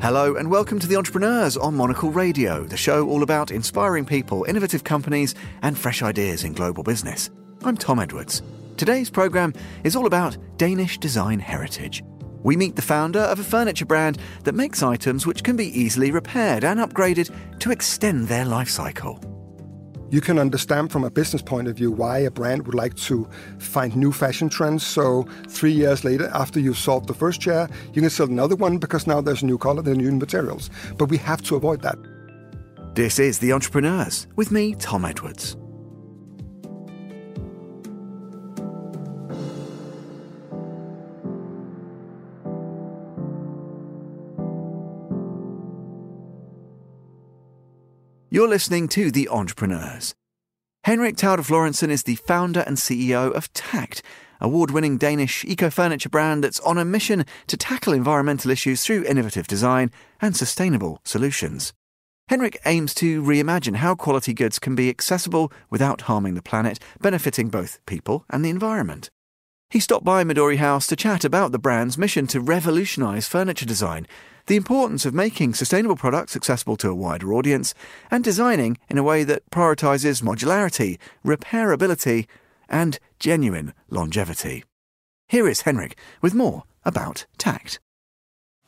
Hello and welcome to The Entrepreneurs on Monocle Radio, the show all about inspiring people, innovative companies, and fresh ideas in global business. I'm Tom Edwards. Today's programme is all about Danish design heritage. We meet the founder of a furniture brand that makes items which can be easily repaired and upgraded to extend their life cycle. You can understand from a business point of view why a brand would like to find new fashion trends. So, three years later, after you've solved the first chair, you can sell another one because now there's a new color, there are new materials. But we have to avoid that. This is The Entrepreneurs with me, Tom Edwards. You're listening to The Entrepreneurs. Henrik Taudorf Lorensen is the founder and CEO of Takt, award winning Danish eco furniture brand that's on a mission to tackle environmental issues through innovative design and sustainable solutions. Henrik aims to reimagine how quality goods can be accessible without harming the planet, benefiting both people and the environment. He stopped by Midori House to chat about the brand's mission to revolutionise furniture design the importance of making sustainable products accessible to a wider audience, and designing in a way that prioritises modularity, repairability, and genuine longevity. Here is Henrik with more about Takt.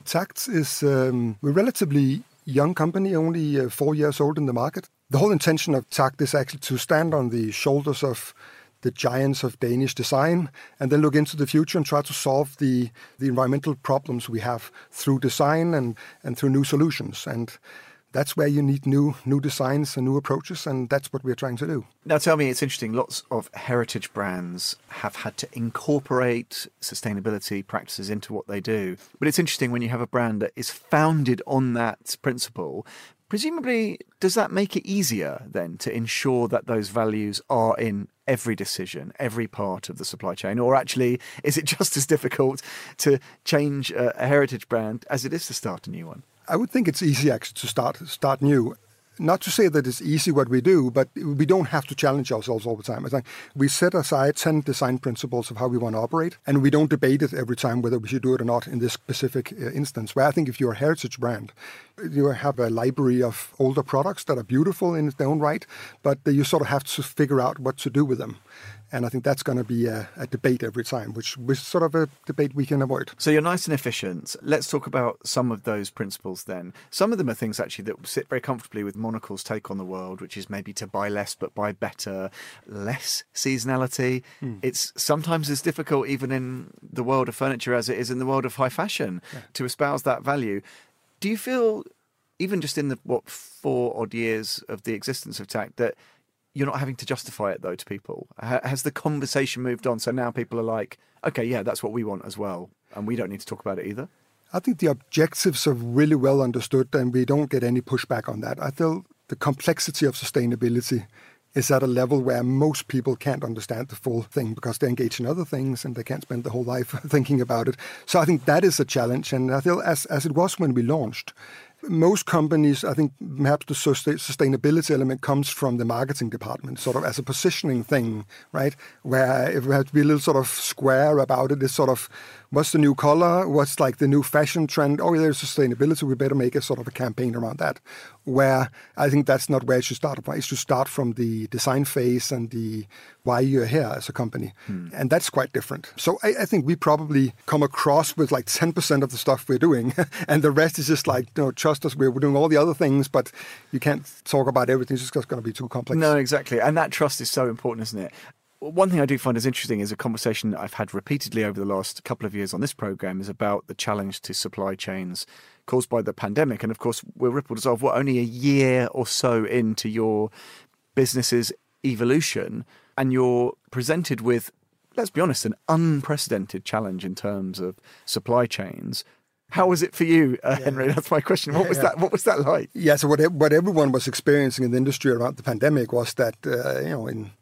Takt is um, a relatively young company, only uh, four years old in the market. The whole intention of Takt is actually to stand on the shoulders of the giants of Danish design, and then look into the future and try to solve the, the environmental problems we have through design and, and through new solutions. And that's where you need new new designs and new approaches, and that's what we're trying to do. Now, tell me, it's interesting. Lots of heritage brands have had to incorporate sustainability practices into what they do, but it's interesting when you have a brand that is founded on that principle. Presumably, does that make it easier then to ensure that those values are in every decision, every part of the supply chain? Or actually, is it just as difficult to change a, heritage brand as it is to start a new one? I would think it's easy actually to start start new not to say that it's easy what we do, but we don't have to challenge ourselves all the time. I think we set aside 10 design principles of how we want to operate, and we don't debate it every time whether we should do it or not in this specific uh, instance. Where I think if you're a heritage brand, you have a library of older products that are beautiful in their own right, but you sort of have to figure out what to do with them. And I think that's going to be a, a, debate every time, which is sort of a debate we can avoid. So you're nice and efficient. Let's talk about some of those principles then. Some of them are things actually that sit very comfortably with Monocle's take on the world, which is maybe to buy less but buy better, less seasonality. Mm. It's sometimes as difficult, even in the world of furniture, as it is in the world of high fashion, yeah. to espouse that value. Do you feel, even just in the what four odd years of the existence of Takt, that you're not having to justify it though to people. Has the conversation moved on? So now people are like, okay, yeah, that's what we want as well, and we don't need to talk about it either. I think the objectives are really well understood, and we don't get any pushback on that. I feel the complexity of sustainability is at a level where most people can't understand the full thing because they're engaged in other things and they can't spend the whole life thinking about it. So I think that is a challenge, and I feel as as it was when we launched, most companies, I think perhaps the sustainability element comes from the marketing department, sort of as a positioning thing, right? Where if we have to be a little sort of square about it, it's sort of what's the new color, what's like the new fashion trend. Oh, there's sustainability. We better make a sort of a campaign around that. Where I think that's not where it should start from. It should start from the design phase and the why you're here as a company, hmm. and that's quite different. So I, I, think we probably come across with like 10% of the stuff we're doing, and the rest is just like you know trust us. We're doing all the other things, but you can't talk about everything. It's just going to be too complex. No, exactly, and that trust is so important, isn't it? One thing I do find is interesting is a conversation I've had repeatedly over the last couple of years on this program is about the challenge to supply chains caused by the pandemic. And of course, we're Ripple Dissolve, what, only a year or so into your business's evolution, and you're presented with, let's be honest, an unprecedented challenge in terms of supply chains. How was it for you, uh, yeah. Henry? That's my question. What was yeah. that? What was that like? Yeah. So what what everyone was experiencing in the industry around the pandemic was that uh, you know in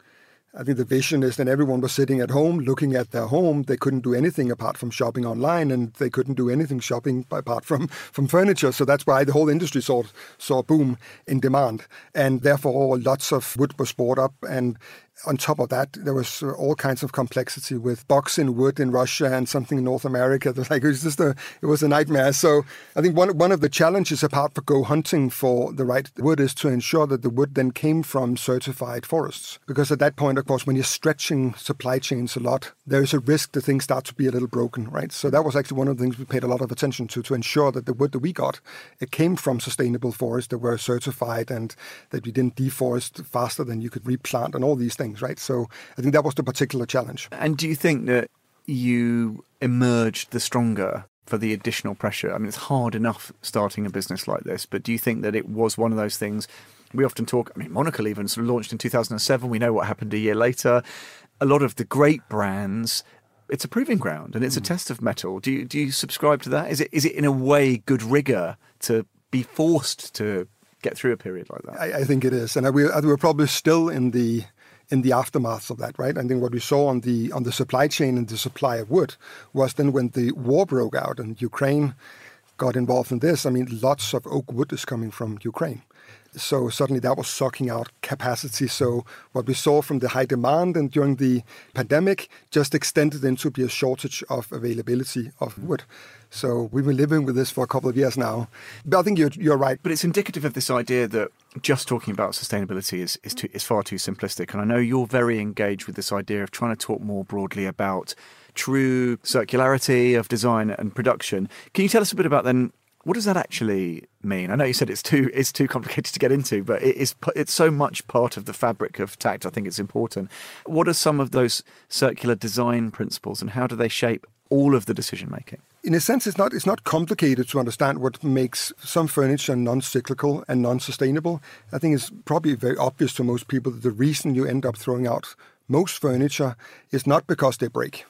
I think the vision is that everyone was sitting at home looking at their home. They couldn't do anything apart from shopping online, and they couldn't do anything shopping apart from, from furniture. So that's why the whole industry saw, saw a boom in demand. And therefore, lots of wood was bought up. And on top of that, there was uh, all kinds of complexity with box in wood in Russia and something in North America. It was like it was just a it was a nightmare. So I think one one of the challenges apart for go hunting for the right wood is to ensure that the wood then came from certified forests. Because at that point, of course, when you're stretching supply chains a lot, there is a risk that things start to be a little broken, right? So that was actually one of the things we paid a lot of attention to to ensure that the wood that we got it came from sustainable forests that were certified and that we didn't deforest faster than you could replant and all these things things, right? So I think that was the particular challenge. And do you think that you emerged the stronger for the additional pressure? I mean, it's hard enough starting a business like this, but do you think that it was one of those things? We often talk, I mean, Monocle even sort of launched in 2007. We know what happened a year later. A lot of the great brands, it's a proving ground and it's a hmm. test of mettle. Do you, do you subscribe to that? Is it, is it in a way good rigor to be forced to get through a period like that? I, I think it is. And we, we're probably still in the in the aftermath of that, right? I think what we saw on the on the supply chain and the supply of wood was then when the war broke out and Ukraine got involved in this. I mean, lots of oak wood is coming from Ukraine. So suddenly that was sucking out capacity. So what we saw from the high demand and during the pandemic just extended into be a shortage of availability of wood. So we've been living with this for a couple of years now. But I think you're, you're right. But it's indicative of this idea that just talking about sustainability is, is, too, is far too simplistic. And I know you're very engaged with this idea of trying to talk more broadly about true circularity of design and production. Can you tell us a bit about then what does that actually mean? I know you said it's too it's too complicated to get into, but it is it's so much part of the fabric of Takt. I think it's important. What are some of those circular design principles, and how do they shape all of the decision making? In a sense, it's not it's not complicated to understand what makes some furniture non-cyclical and non-sustainable. I think it's probably very obvious to most people that the reason you end up throwing out most furniture is not because they break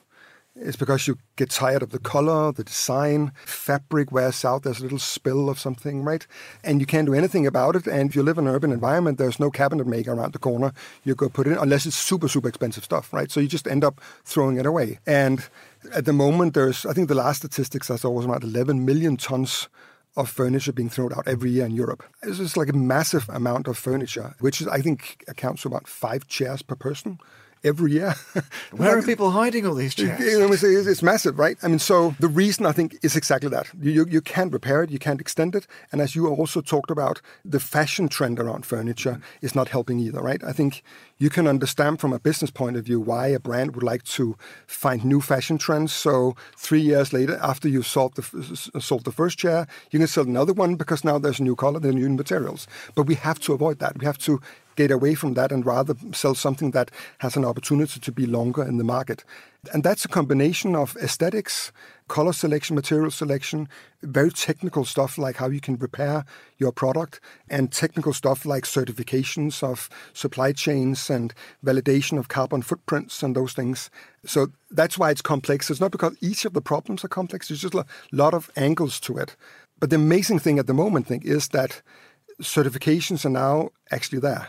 it's because you get tired of the color, the design, fabric wears out, there's a little spill of something, right? And you can't do anything about it. And if you live in an urban environment, there's no cabinet maker around the corner. You go put it in, unless it's super, super expensive stuff, right? So you just end up throwing it away. And at the moment, there's, I think the last statistics I saw was around 11 million tons of furniture being thrown out every year in Europe. It's just like a massive amount of furniture, which is, I think accounts for about five chairs per person every year. Where like, are people hiding all these chairs? It's, it's, massive, right? I mean, so the reason I think is exactly that. You, you can't repair it, you can't extend it. And as you also talked about, the fashion trend around furniture is not helping either, right? I think you can understand from a business point of view why a brand would like to find new fashion trends. So three years later, after you've sold the, uh, sold the first chair, you can sell another one because now there's a new color, there are new materials. But we have to avoid that. We have to get away from that and rather sell something that has an opportunity to be longer in the market. And that's a combination of aesthetics, color selection, material selection, very technical stuff like how you can repair your product, and technical stuff like certifications of supply chains and validation of carbon footprints and those things. So that's why it's complex. It's not because each of the problems are complex, there's just a lot of angles to it. But the amazing thing at the moment, I think, is that certifications are now actually there.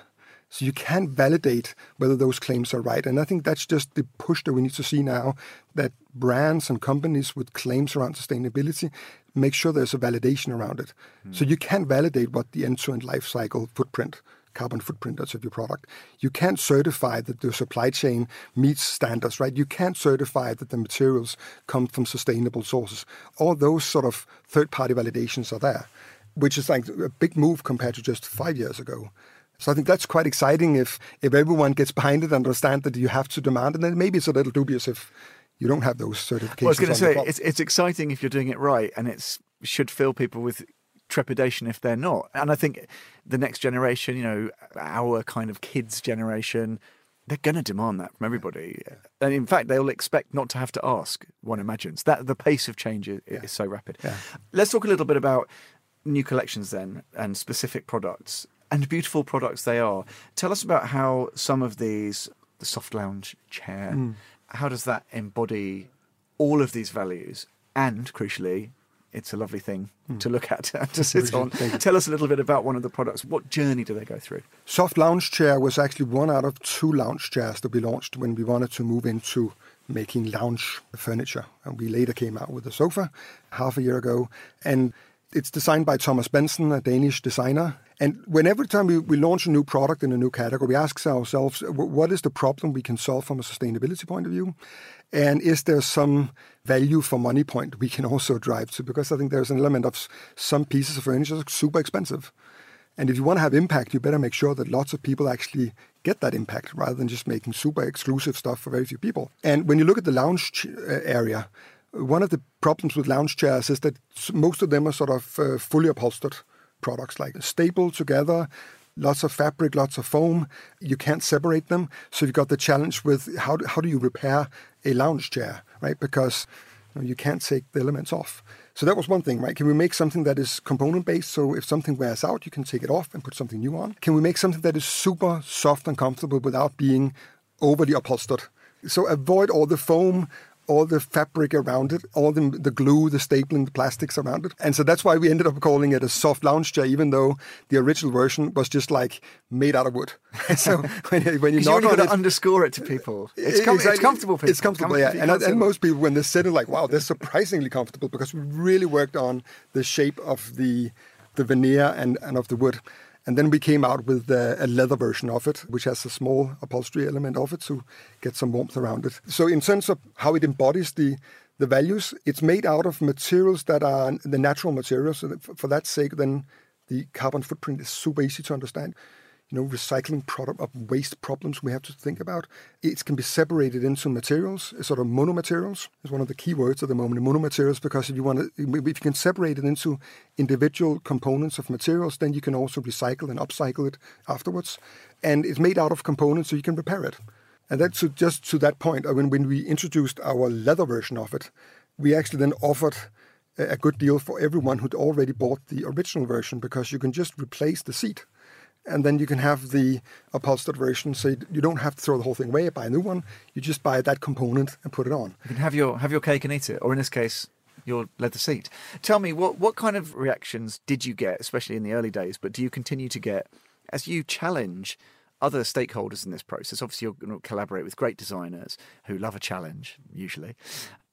So you can't validate whether those claims are right. And I think that's just the push that we need to see now that brands and companies with claims around sustainability make sure there's a validation around it. Mm. So you can't validate what the end-to-end life cycle footprint carbon footprint of your product. You can't certify that the supply chain meets standards, right? You can't certify that the materials come from sustainable sources. All those sort of third-party validations are there, which is like a big move compared to just five years ago. So I think that's quite exciting if if everyone gets behind it and understand that you have to demand, and then maybe it's a little dubious if you don't have those certifications. Well, I was going to say it's it's exciting if you're doing it right, and it should fill people with trepidation if they're not. And I think the next generation, you know, our kind of kids' generation, they're going to demand that from everybody. And in fact, they'll expect not to have to ask, one imagines. That the pace of change is, yeah. is so rapid. Yeah. Let's talk a little bit about new collections then and specific products and beautiful products they are. Tell us about how some of these, the soft lounge chair, mm. how does that embody all of these values? And crucially, it's a lovely thing mm. to look at to sit on. Tell us a little bit about one of the products. What journey do they go through? Soft lounge chair was actually one out of two lounge chairs that we launched when we wanted to move into making lounge furniture. And we later came out with a sofa half a year ago. And it's designed by Thomas Bentzen, a Danish designer. And whenever time we, we launch a new product in a new category, we ask ourselves, what is the problem we can solve from a sustainability point of view? And is there some value for money point we can also drive to? Because I think there's an element of some pieces of furniture are super expensive. And if you want to have impact, you better make sure that lots of people actually get that impact rather than just making super exclusive stuff for very few people. And when you look at the lounge uh, area, one of the problems with lounge chairs is that most of them are sort of uh, fully upholstered products, like stapled together, lots of fabric, lots of foam. You can't separate them. So you've got the challenge with how, how do you repair a lounge chair, right? Because you, know, you can't take the elements off. So that was one thing, right? Can we make something that is component based? So if something wears out, you can take it off and put something new on. Can we make something that is super soft and comfortable without being overly upholstered? So avoid all the foam, all the fabric around it, all the, the glue, the stapling, the plastics around it. And so that's why we ended up calling it a soft lounge chair, even though the original version was just like made out of wood. so when, when you knock you on to underscore it to people. It's, com- exactly. it's comfortable. People. It's comfortable, yeah. And, and most people, when they sit it, like, wow, they're surprisingly comfortable because we really worked on the shape of the the veneer and, and of the wood. And then we came out with a leather version of it, which has a small upholstery element of it to get some warmth around it. So, in terms of how it embodies the the values, it's made out of materials that are the natural materials. So for that sake, then the carbon footprint is super easy to understand you know, recycling product of waste problems we have to think about. It can be separated into materials, sort of monomaterials is one of the key words at the moment, monomaterials, because if you want to, if you can separate it into individual components of materials, then you can also recycle and upcycle it afterwards. And it's made out of components so you can repair it. And that's just to that point, uh, when, when we introduced our leather version of it, we actually then offered a good deal for everyone who'd already bought the original version because you can just replace the seat and then you can have the upholstered version. So you don't have to throw the whole thing away, buy a new one. You just buy that component and put it on. You can have your have your cake and eat it, or in this case, your leather seat. Tell me what what kind of reactions did you get, especially in the early days? But do you continue to get as you challenge? Other stakeholders in this process. Obviously, you're going to collaborate with great designers who love a challenge, usually.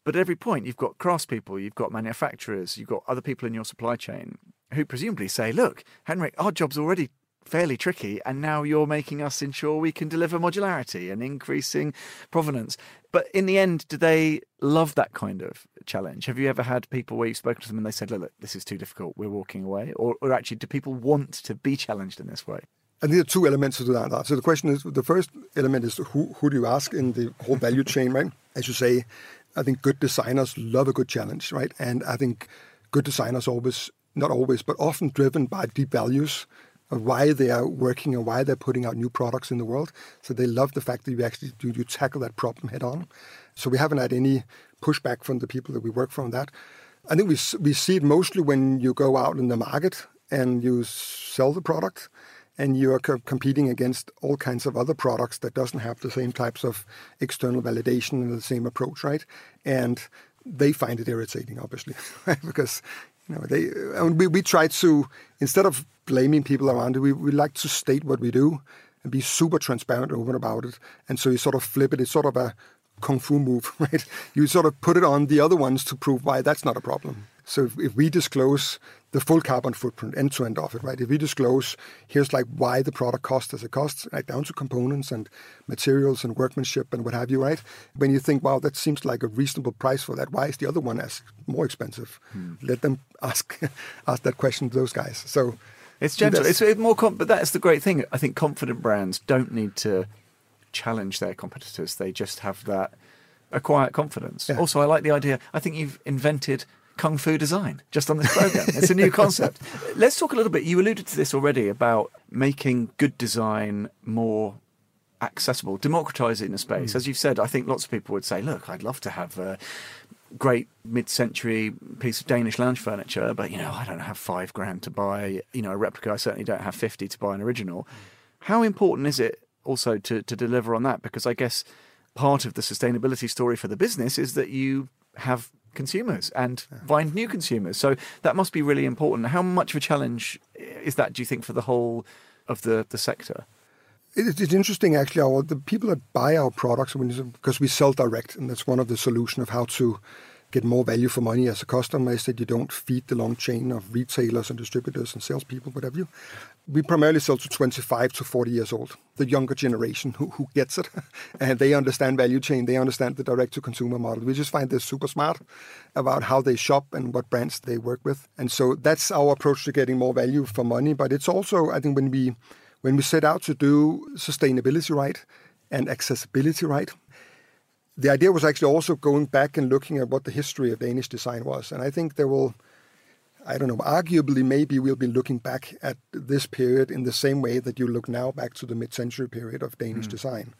But at every point, you've got craftspeople, you've got manufacturers, you've got other people in your supply chain who presumably say, look, Henrik, our job's already fairly tricky. And now you're making us ensure we can deliver modularity and increasing provenance. But in the end, do they love that kind of challenge? Have you ever had people where you've spoken to them and they said, look, look this is too difficult, we're walking away? Or, or actually, do people want to be challenged in this way? And there are two elements to that. So the question is, the first element is who, who do you ask in the whole value chain, right? As you say, I think good designers love a good challenge, right? And I think good designers always, not always, but often driven by deep values why they are working and why they're putting out new products in the world. So they love the fact that you actually do you tackle that problem head on. So we haven't had any pushback from the people that we work for on that. I think we we see it mostly when you go out in the market and you sell the product and you are co- competing against all kinds of other products that doesn't have the same types of external validation and the same approach, right? And they find it irritating, obviously, because they, I mean, we, we try to, instead of blaming people around it, we, we like to state what we do and be super transparent and open about it. And so you sort of flip it. It's sort of a kung fu move, right? You sort of put it on the other ones to prove why that's not a problem. So if, if we disclose the full carbon footprint end to end of it, right? If we disclose here's like why the product costs as it costs, right down to components and materials and workmanship and what have you, right? When you think, wow, that seems like a reasonable price for that, why is the other one as more expensive? Hmm. Let them ask ask that question to those guys. So it's gentle. It's more, com- but that's the great thing. I think confident brands don't need to challenge their competitors. They just have that a quiet confidence. Yeah. Also, I like the idea. I think you've invented kung fu design just on this program. it's a new concept. Let's talk a little bit. You alluded to this already about making good design more accessible, democratizing the space. Mm. As you've said, I think lots of people would say, "Look, I'd love to have a great mid-century piece of Danish lounge furniture, but you know, I don't have five grand to buy, you know, a replica. I certainly don't have fifty to buy an original." How important is it also to to deliver on that? Because I guess part of the sustainability story for the business is that you have consumers and find new consumers. So that must be really important. How much of a challenge is that, do you think, for the whole of the, the sector? It's interesting, actually. Our, the people that buy our products, because we sell direct, and that's one of the solution of how to get more value for money as a customer is that you don't feed the long chain of retailers and distributors and salespeople, whatever you. We primarily sell to 25 to 40 years old, the younger generation who, who gets it. and they understand value chain, they understand the direct to consumer model. We just find they're super smart about how they shop and what brands they work with. And so that's our approach to getting more value for money. But it's also, I think, when we when we set out to do sustainability right and accessibility right, the idea was actually also going back and looking at what the history of Danish design was. And I think there will, I don't know, arguably maybe we'll be looking back at this period in the same way that you look now back to the mid-century period of Danish mm. design.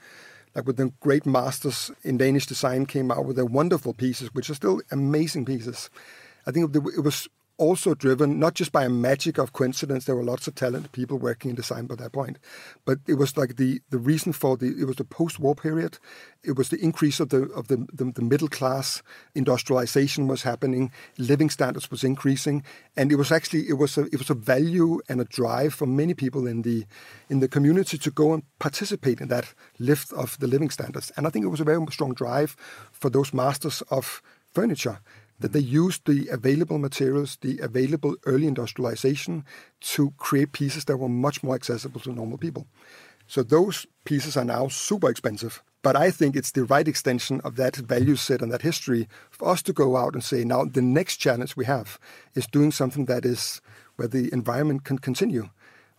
Like with the great masters in Danish design came out with their wonderful pieces, which are still amazing pieces. I think it was also driven not just by a magic of coincidence. There were lots of talented people working in design by that point, but it was like the the reason for the it was the post-war period. It was the increase of the of the, the, the middle class. Industrialization was happening. Living standards was increasing, and it was actually it was a it was a value and a drive for many people in the in the community to go and participate in that lift of the living standards. And I think it was a very strong drive for those masters of furniture that they used the available materials, the available early industrialization to create pieces that were much more accessible to normal people. So those pieces are now super expensive. But I think it's the right extension of that value set and that history for us to go out and say, now the next challenge we have is doing something that is where the environment can continue.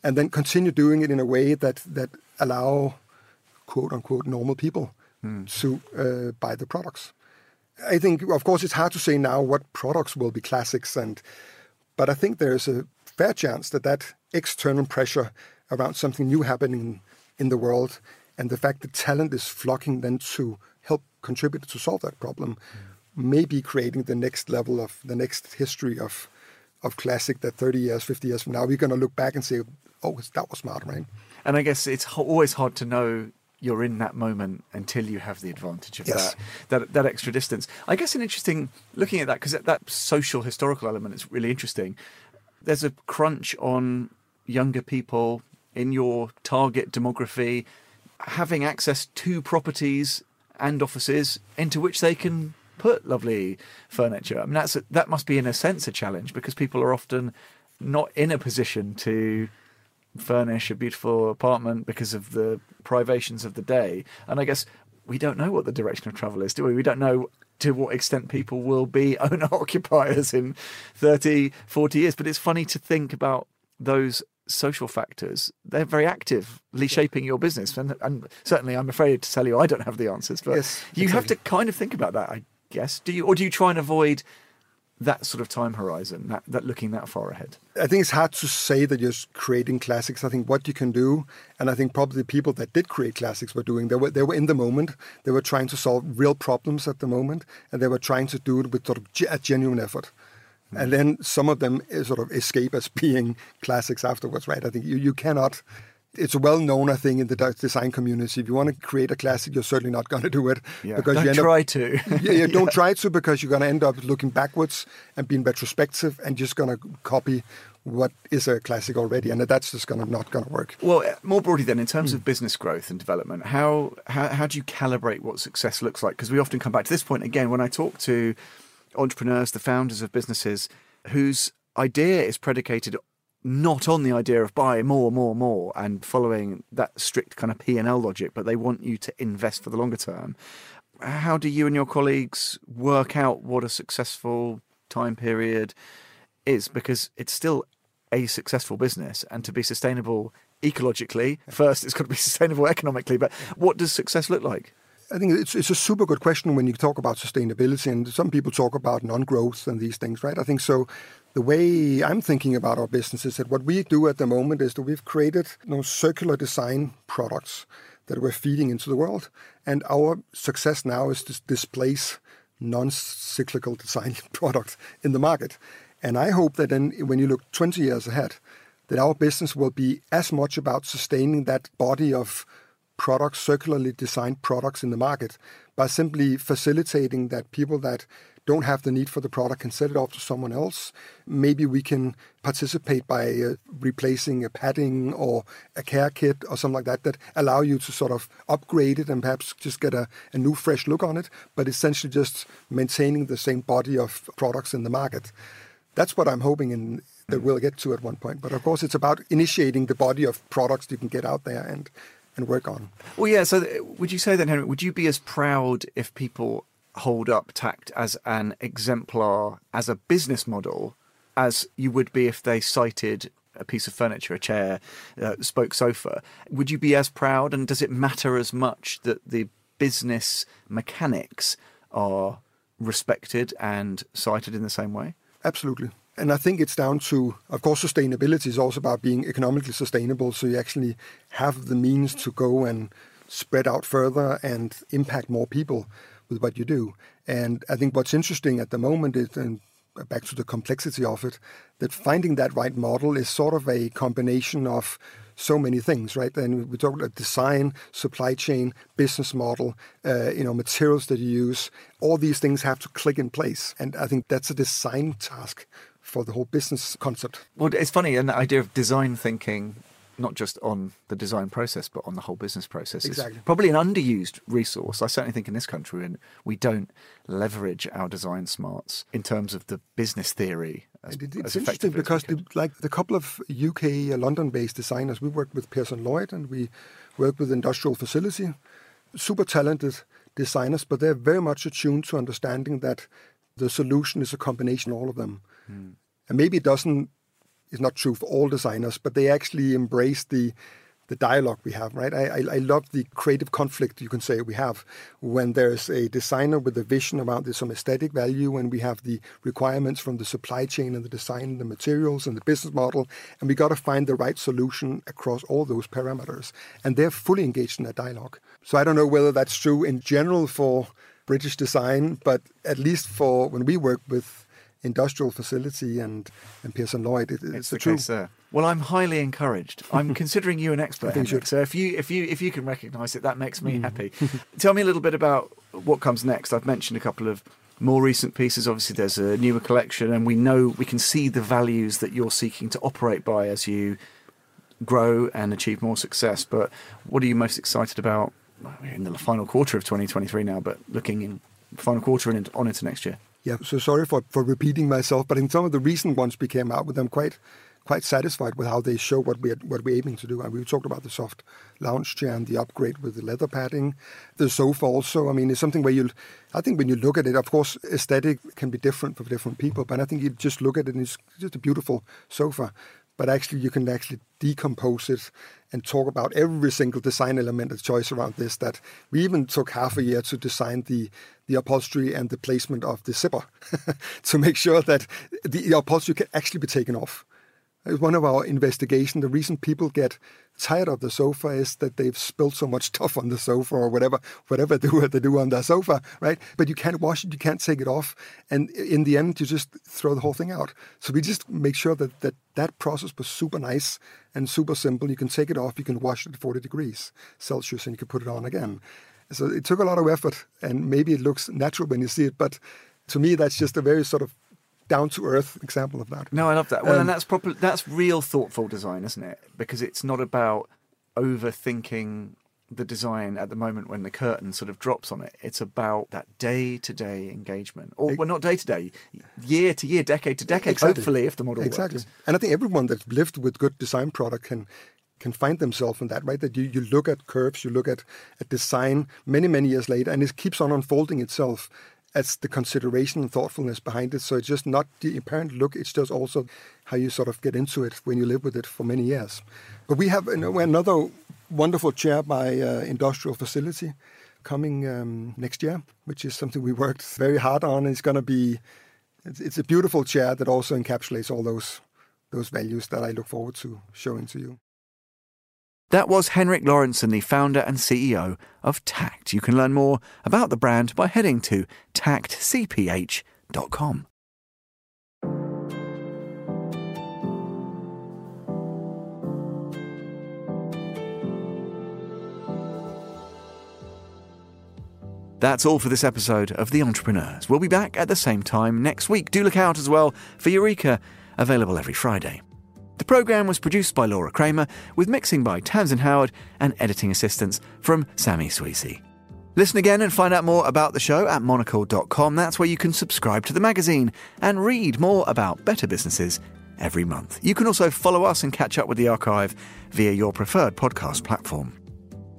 And then continue doing it in a way that that allow quote unquote normal people mm. to uh, buy the products. I think, of course, it's hard to say now what products will be classics, and but I think there's a fair chance that that external pressure around something new happening in the world, and the fact that talent is flocking then to help contribute to solve that problem, mm. may be creating the next level of the next history of of classic that 30 years, 50 years from now, we're going to look back and say, oh, that was smart, right? And I guess it's always hard to know you're in that moment until you have the advantage of yes. that, that that extra distance. I guess an interesting looking at that because that, that social historical element is really interesting. There's a crunch on younger people in your target demography having access to properties and offices into which they can put lovely furniture. I mean, that's a, that must be in a sense a challenge because people are often not in a position to furnish a beautiful apartment because of the privations of the day. And I guess we don't know what the direction of travel is, do we? We don't know to what extent people will be owner occupiers in 30, 40 years. But it's funny to think about those social factors. They're very actively shaping your business. And, and certainly, I'm afraid to tell you, I don't have the answers. But yes, you have to kind of think about that, I guess. Do you, or do you try and avoid that sort of time horizon, that, that looking that far ahead? I think it's hard to say that you're creating classics. I think what you can do, and I think probably the people that did create classics were doing, they were, they were in the moment. They were trying to solve real problems at the moment, and they were trying to do it with sort of a genuine effort. Mm. And then some of them eh, sort of escape as being classics afterwards, right? I think you, you cannot it's a well-known, I think, in the design community. If you want to create a classic, you're certainly not going to do it yeah. because don't you try up, to. yeah, yeah, don't try to because you're going to end up looking backwards and being retrospective and just going to copy what is a classic already, and that's just going to not going to work. Well, uh, more broadly, then, in terms mm. of business growth and development, how, how how do you calibrate what success looks like? Because we often come back to this point again when I talk to entrepreneurs, the founders of businesses whose idea is predicated not on the idea of buy more, more, more, and following that strict kind of P and L logic, but they want you to invest for the longer term. How do you and your colleagues work out what a successful time period is? Because it's still a successful business, and to be sustainable ecologically, first it's got to be sustainable economically. But what does success look like? I think it's, it's a super good question when you talk about sustainability, and some people talk about non-growth and these things, right? I think so the way I'm thinking about our business is that what we do at the moment is that we've created you know, circular design products that we're feeding into the world. And our success now is to displace non-cyclical design products in the market. And I hope that then when you look 20 years ahead, that our business will be as much about sustaining that body of products, circularly designed products in the market by simply facilitating that people that don't have the need for the product can sell it off to someone else. Maybe we can participate by uh, replacing a padding or a care kit or something like that that allow you to sort of upgrade it and perhaps just get a, a new fresh look on it, but essentially just maintaining the same body of products in the market. That's what I'm hoping in, that we'll get to at one point. But of course, it's about initiating the body of products you can get out there and and work on. Well, yeah. So, would you say then, Henry? Would you be as proud if people hold up Takt as an exemplar, as a business model, as you would be if they cited a piece of furniture, a chair, a spoke sofa? Would you be as proud? And does it matter as much that the business mechanics are respected and cited in the same way? Absolutely. And I think it's down to, of course, sustainability is also about being economically sustainable. So you actually have the means to go and spread out further and impact more people with what you do. And I think what's interesting at the moment is, and back to the complexity of it, that finding that right model is sort of a combination of so many things, right? And we talk about design, supply chain, business model, uh, you know, materials that you use. All these things have to click in place, and I think that's a design task for the whole business concept. Well, it's funny, and the idea of design thinking not just on the design process, but on the whole business process. Exactly. It's probably an underused resource. I certainly think in this country, and we don't leverage our design smarts in terms of the business theory. As, it, it's interesting because, the, like the couple of UK uh, London-based designers, we worked with Pearson Lloyd and we worked with Industrial Facility, super talented designers, but they're very much attuned to understanding that the solution is a combination of all of them. Hmm. And maybe it doesn't is not true for all designers, but they actually embrace the the dialogue we have, right? I, I, I, love the creative conflict you can say we have when there's a designer with a vision around this some aesthetic value, and we have the requirements from the supply chain and the design, the materials and the business model, and we got to find the right solution across all those parameters. And they're fully engaged in that dialogue. So I don't know whether that's true in general for British design, but at least for when we work with industrial facility and, and Pearson Lloyd. It, it's, it's the, the truth. Case, well, I'm highly encouraged. I'm considering you an expert. Henrik, so if you if you if you can recognise it, that makes me mm. happy. Tell me a little bit about what comes next. I've mentioned a couple of more recent pieces. Obviously, there's a newer collection, and we know we can see the values that you're seeking to operate by as you grow and achieve more success. But what are you most excited about in the final quarter of 2023 now? But looking in final quarter and on into next year. Yeah, so sorry for, for repeating myself, but in some of the recent ones we came out with, I'm quite quite satisfied with how they show what we're what we're aiming to do. And we talked about the soft lounge chair and the upgrade with the leather padding, the sofa also. I mean, it's something where you, I think when you look at it, of course, aesthetic can be different for different people, but I think you just look at it and it's just a beautiful sofa but actually you can actually decompose it and talk about every single design element of choice around this that we even took half a year to design the the upholstery and the placement of the zipper to make sure that the upholstery can actually be taken off one of our investigations, the reason people get tired of the sofa is that they've spilled so much stuff on the sofa or whatever, whatever they do, they do on the sofa, right? But you can't wash it, you can't take it off, and in the end, you just throw the whole thing out. So we just make sure that that, that process was super nice and super simple. You can take it off, you can wash it at 40 degrees Celsius, and you can put it on again. So it took a lot of effort, and maybe it looks natural when you see it, but to me, that's just a very sort of down to earth example of that. No, I love that. Well, um, and that's proper. That's real thoughtful design, isn't it? Because it's not about overthinking the design at the moment when the curtain sort of drops on it. It's about that day to day engagement, or well, not day to day, year to year, decade to decade. Exactly. Hopefully, if the model exactly. works. And I think everyone that's lived with good design product can can find themselves in that, right? That you, you look at curves, you look at, at design many, many years later, and it keeps on unfolding itself as the consideration and thoughtfulness behind it. So it's just not the apparent look, it's just also how you sort of get into it when you live with it for many years. But we have another wonderful chair by uh, Industrial Facility coming um, next year, which is something we worked very hard on. It's going to be, it's, it's a beautiful chair that also encapsulates all those those values that I look forward to showing to you. That was Henrik Lorensen, the founder and CEO of Takt. You can learn more about the brand by heading to taktcph.com. That's all for this episode of The Entrepreneurs. We'll be back at the same time next week. Do look out as well for Eureka, available every Friday. The programme was produced by Laura Kramer, with mixing by Tamsin Howard and editing assistance from Sammy Sweezy. Listen again and find out more about the show at monocle.com. That's where you can subscribe to the magazine and read more about better businesses every month. You can also follow us and catch up with the archive via your preferred podcast platform.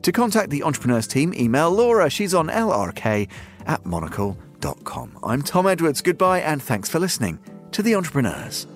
To contact the Entrepreneurs team, email Laura. She's on lrk at monocle.com. I'm Tom Edwards. Goodbye and thanks for listening to The Entrepreneurs.